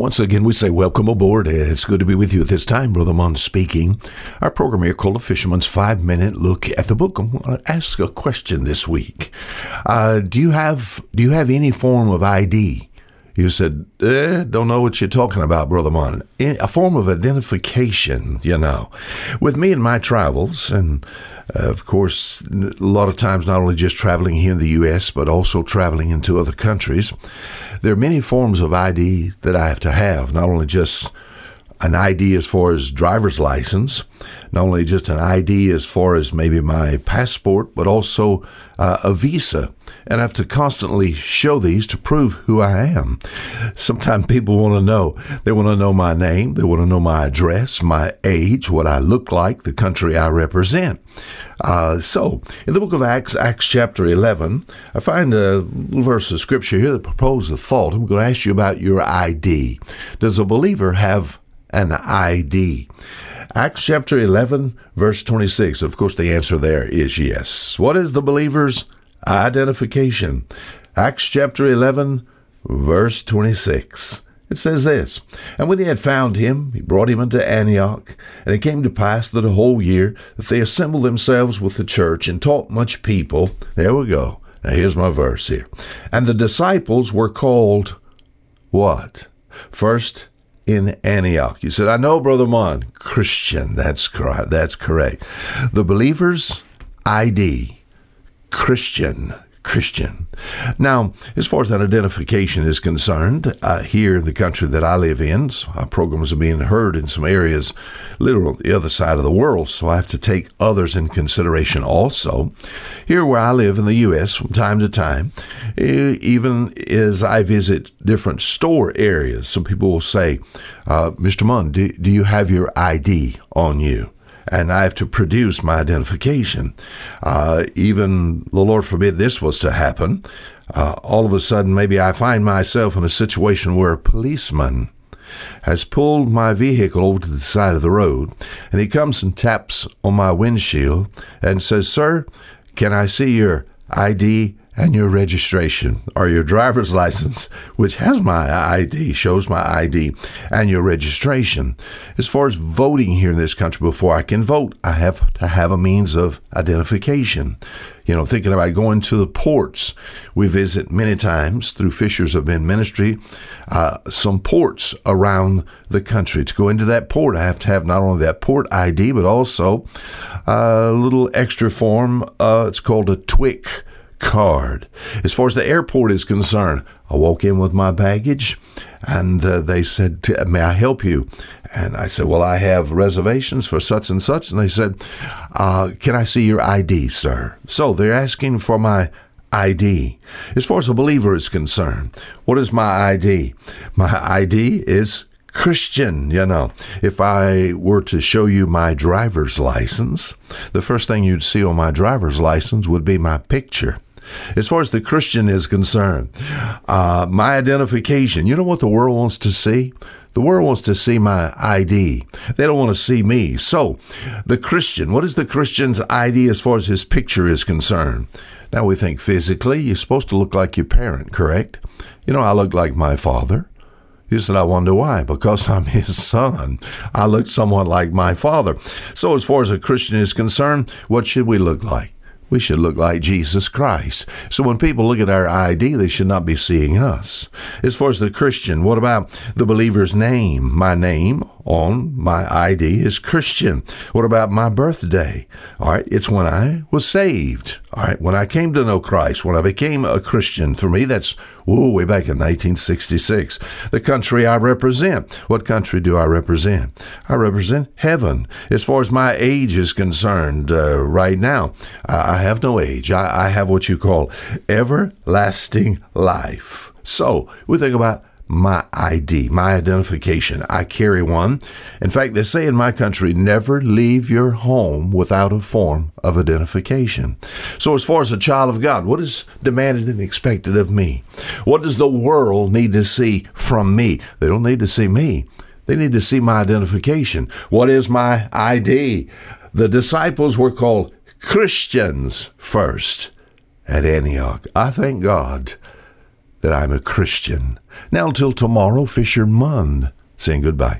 Once again, we say welcome aboard. It's good to be with you at this time. Brother Munn speaking. Our program here called A Fisherman's Five Minute Look at the Book. I'm going to ask a question this week. Uh, do you have Do you have any form of ID? You said, eh, don't know what you're talking about, Brother Munn. A form of identification, you know. With me and my travels, and uh, of course, a lot of times not only just traveling here in the U.S., but also traveling into other countries, there are many forms of ID that I have to have, not only just an ID as far as driver's license, not only just an ID as far as maybe my passport, but also uh, a visa. And I have to constantly show these to prove who I am. Sometimes people want to know. They want to know my name. They want to know my address, my age, what I look like, the country I represent. Uh, so, in the book of Acts, Acts chapter 11, I find a verse of scripture here that proposes a thought. I'm going to ask you about your ID. Does a believer have an ID? Acts chapter 11, verse 26. Of course, the answer there is yes. What is the believer's identification? Acts chapter 11, verse 26. It says this And when they had found him, he brought him unto Antioch. And it came to pass that a whole year that they assembled themselves with the church and taught much people. There we go. Now here's my verse here. And the disciples were called what? First in Antioch. You said, I know, Brother Munn, Christian. That's correct. That's correct. The believer's ID, Christian. Christian. Now, as far as that identification is concerned, uh, here in the country that I live in, our programs are being heard in some areas, literally the other side of the world, so I have to take others in consideration also. Here where I live in the U.S., from time to time, even as I visit different store areas, some people will say, uh, Mr. Munn, do, do you have your ID on you? And I have to produce my identification. Uh, even the Lord forbid this was to happen. Uh, all of a sudden, maybe I find myself in a situation where a policeman has pulled my vehicle over to the side of the road, and he comes and taps on my windshield and says, Sir, can I see your ID and your registration or your driver's license, which has my ID, shows my ID, and your registration. As far as voting here in this country, before I can vote, I have to have a means of identification. You know, thinking about going to the ports. We visit many times through Fishers of Men Ministry, uh, some ports around the country. To go into that port, I have to have not only that port ID, but also a little extra form. Uh, it's called a TWIC card. As far as the airport is concerned, I walk in with my baggage and uh, they said, May I help you? And I said, Well, I have reservations for such and such. And they said, uh, Can I see your ID, sir? So they're asking for my ID. As far as a believer is concerned, what is my ID? My ID is Christian, you know. If I were to show you my driver's license, the first thing you'd see on my driver's license would be my picture. As far as the Christian is concerned, uh, my identification, you know what the world wants to see? The world wants to see my ID. They don't want to see me. So, the Christian, what is the Christian's ID as far as his picture is concerned? Now, we think physically, you're supposed to look like your parent, correct? You know, I look like my father. He said, I wonder why. Because I'm his son. I look somewhat like my father. So, as far as a Christian is concerned, what should we look like? We should look like Jesus Christ. So when people look at our ID, they should not be seeing us. As far as the Christian, what about the believer's name? My name on my ID is Christian. What about my birthday? All right, it's when I was saved. All right, when I came to know Christ, when I became a Christian. For me, that's way back in 1966. The country I represent. What country do I represent? I represent heaven. As far as my age is concerned, uh, right now, I have no age. I have what you call everlasting life. So we think about my ID, my identification. I carry one. In fact, they say in my country, never leave your home without a form of identification. So, as far as a child of God, what is demanded and expected of me? What does the world need to see from me? They don't need to see me. They need to see my identification. What is my ID? The disciples were called Christians first at Antioch. I thank God that I'm a Christian. Now, till tomorrow, Fisher Munn saying goodbye.